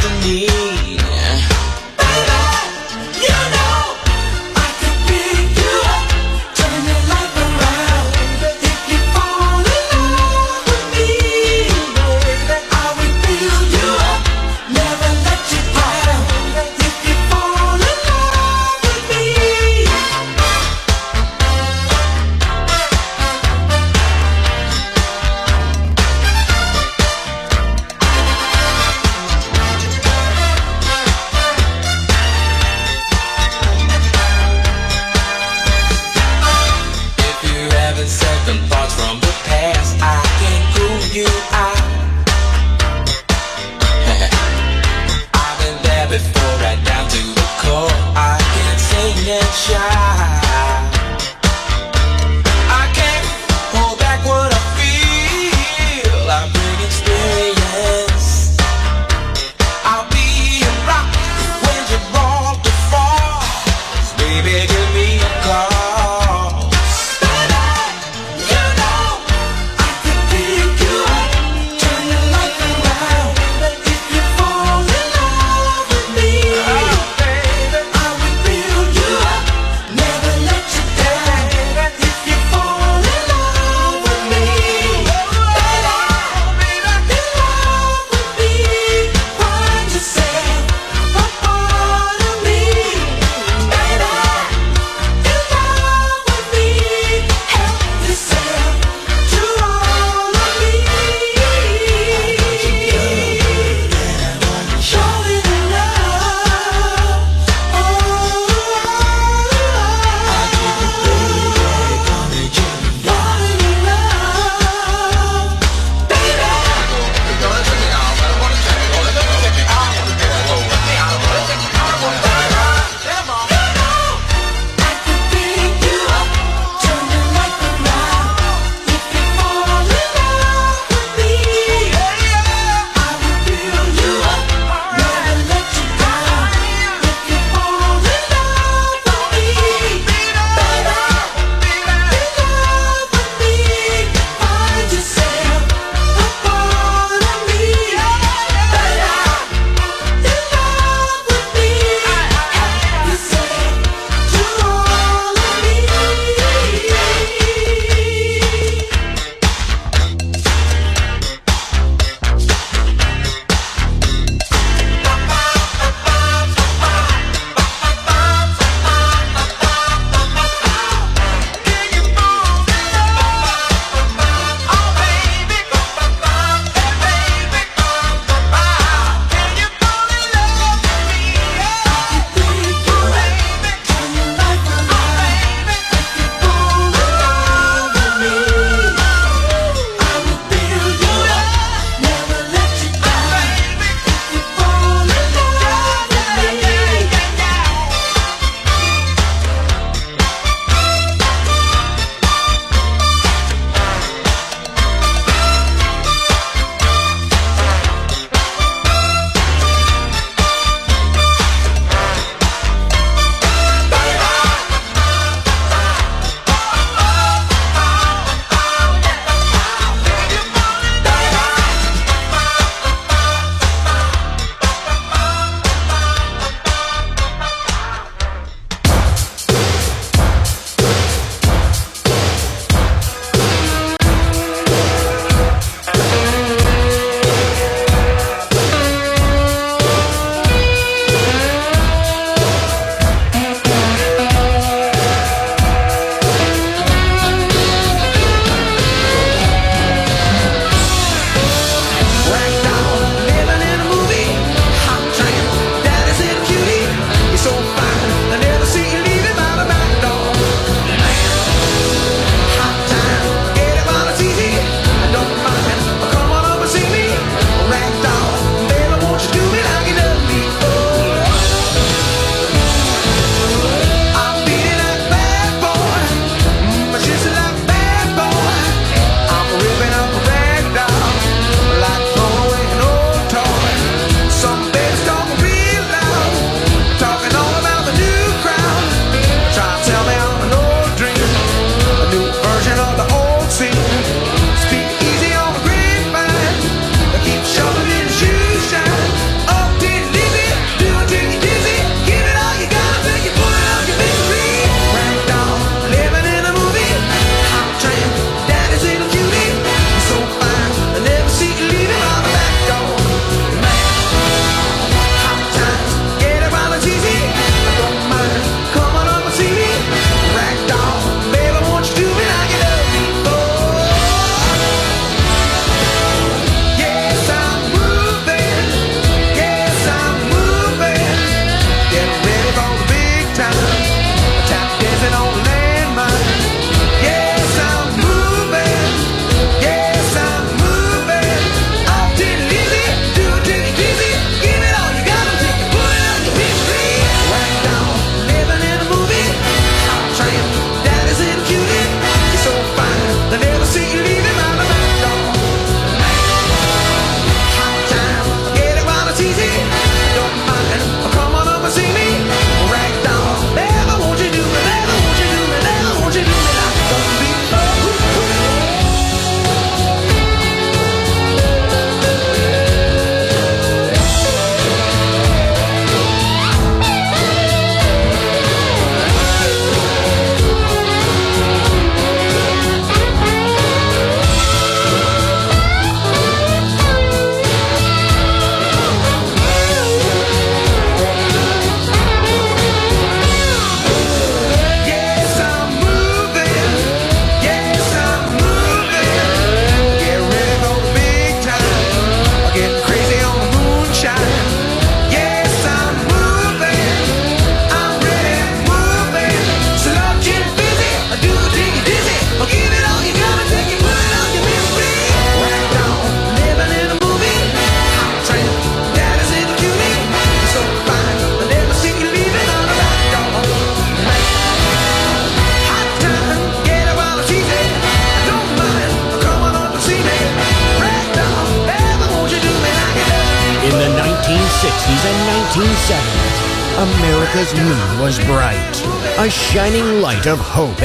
destiny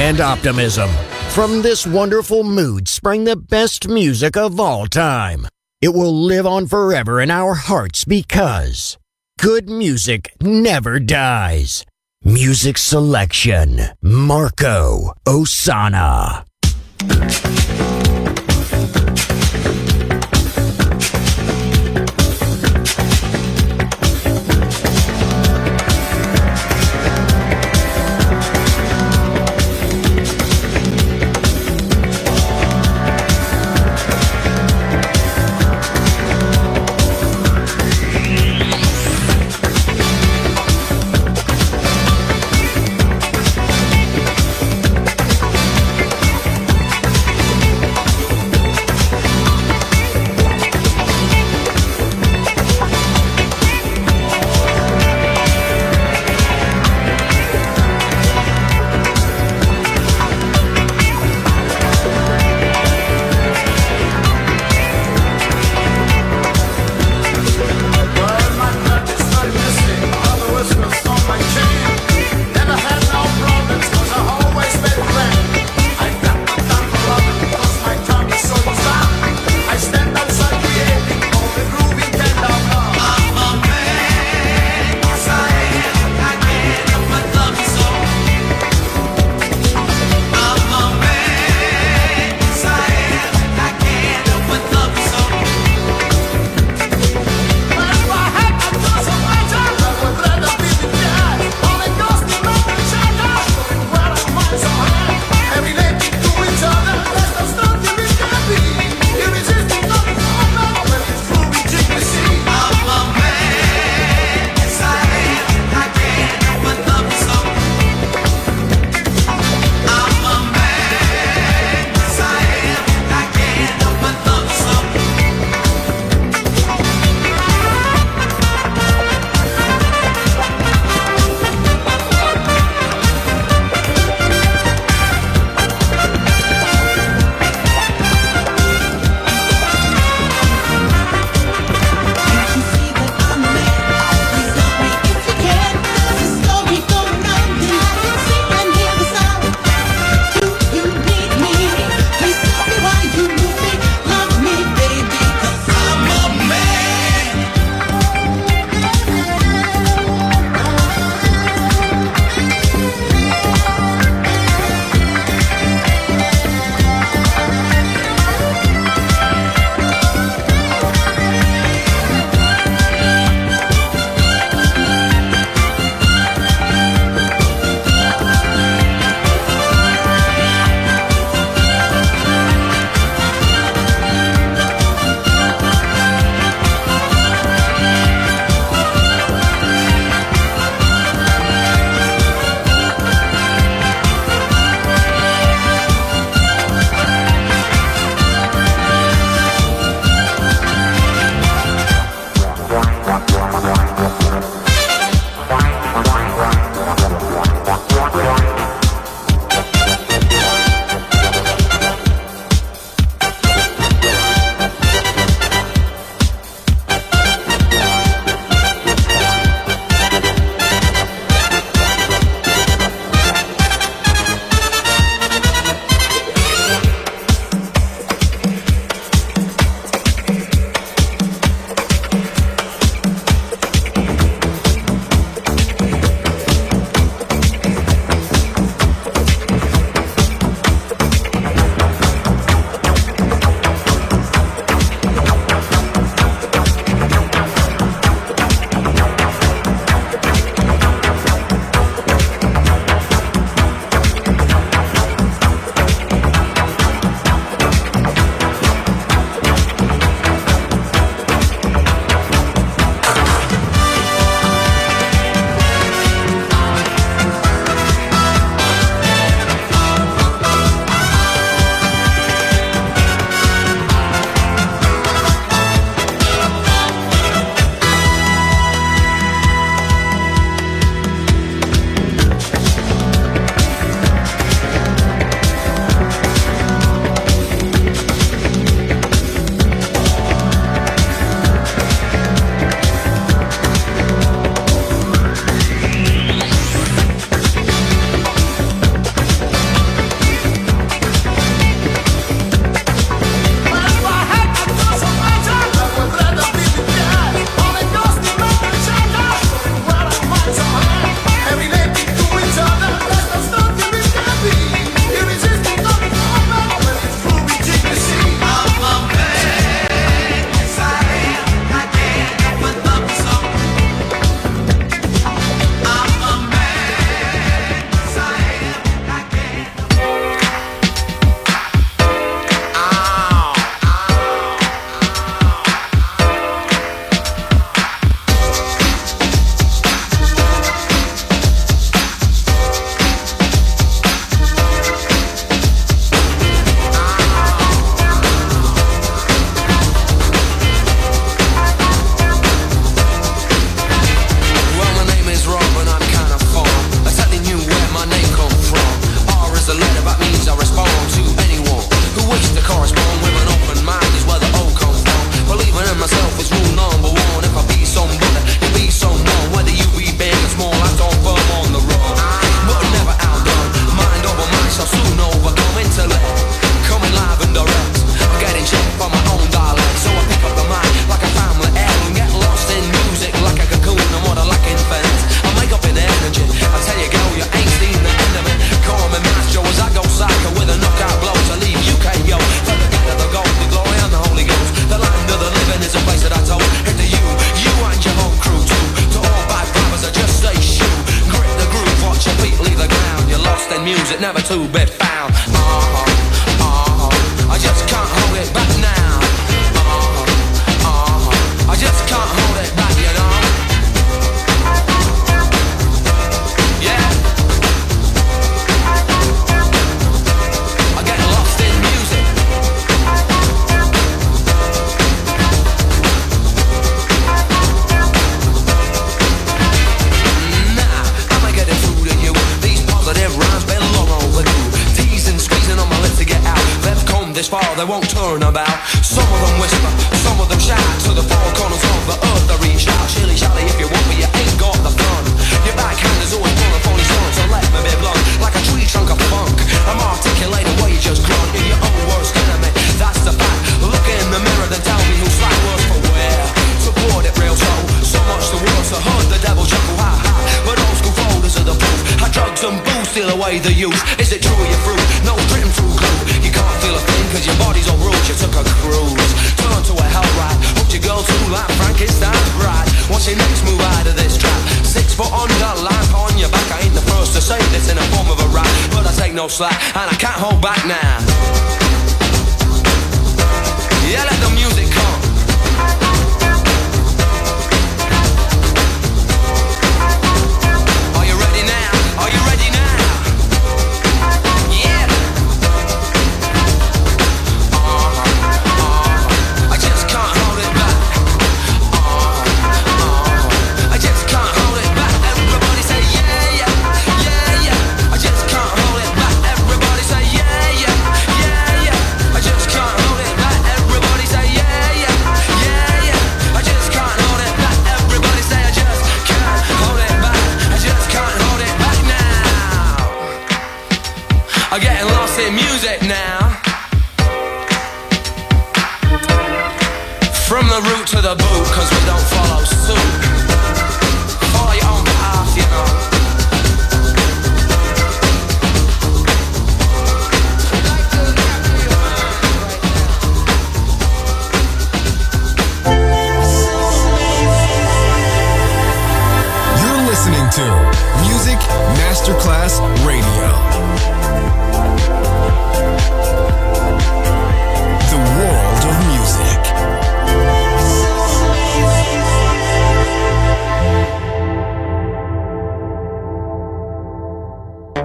and optimism. From this wonderful mood sprang the best music of all time. It will live on forever in our hearts because good music never dies. Music selection Marco Ossanna.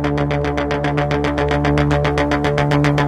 Thank you.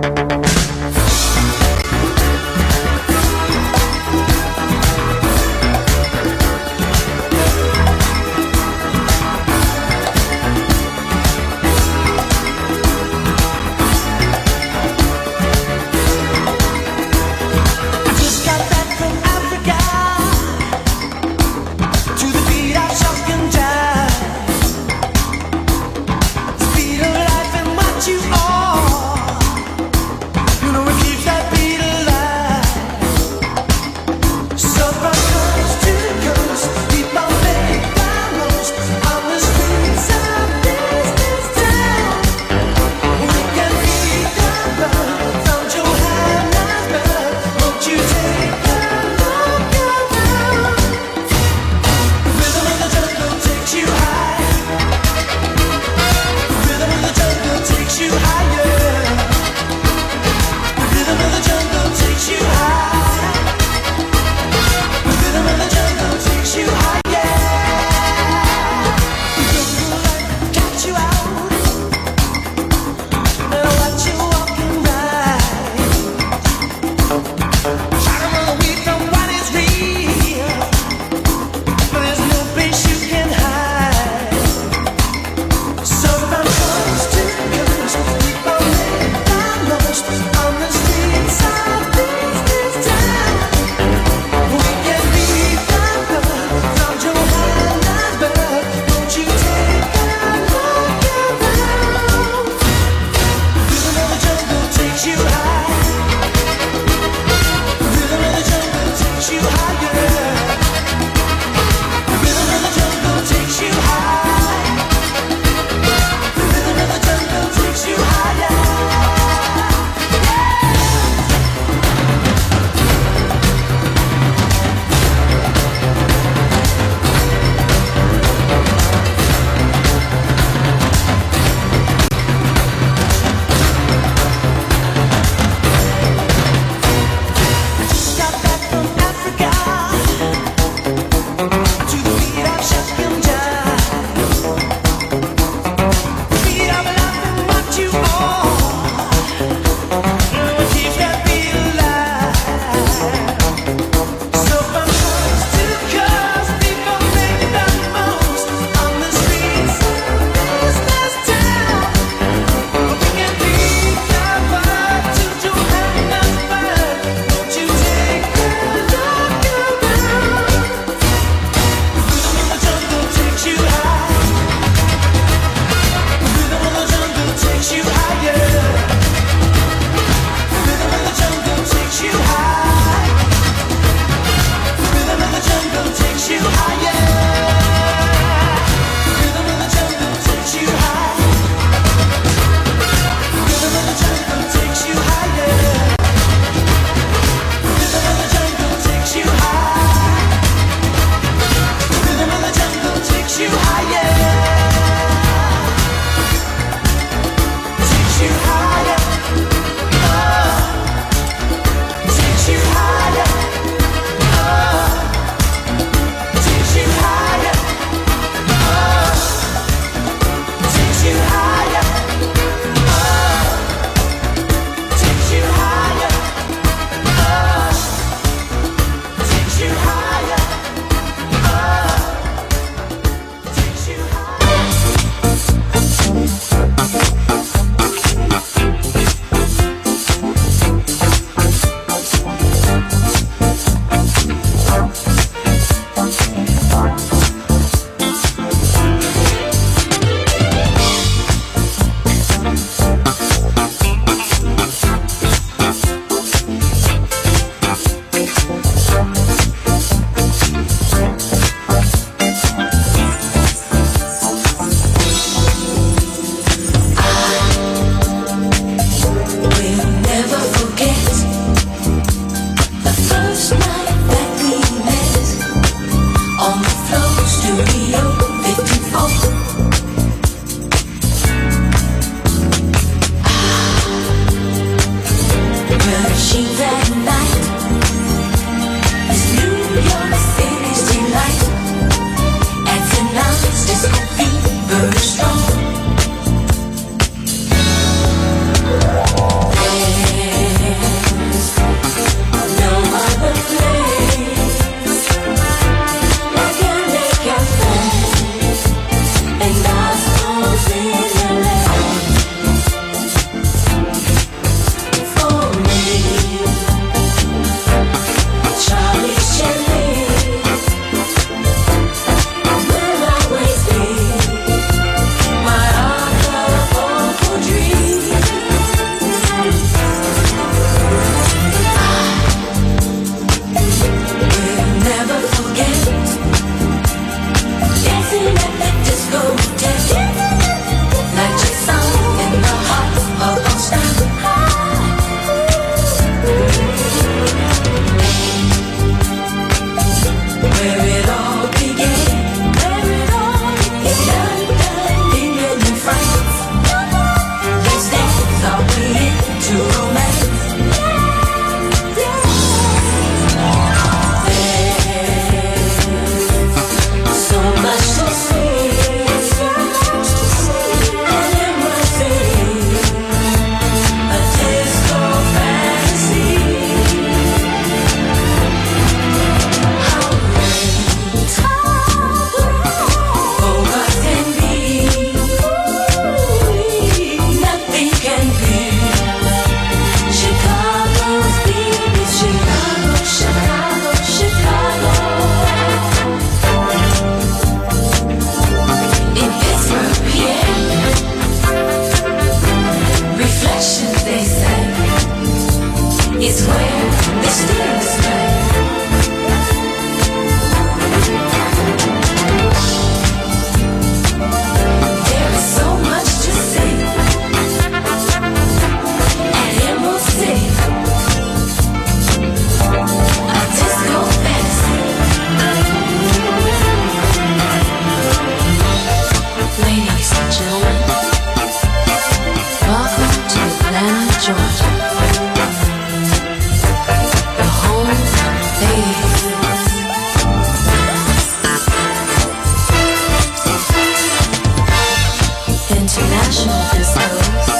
International discos.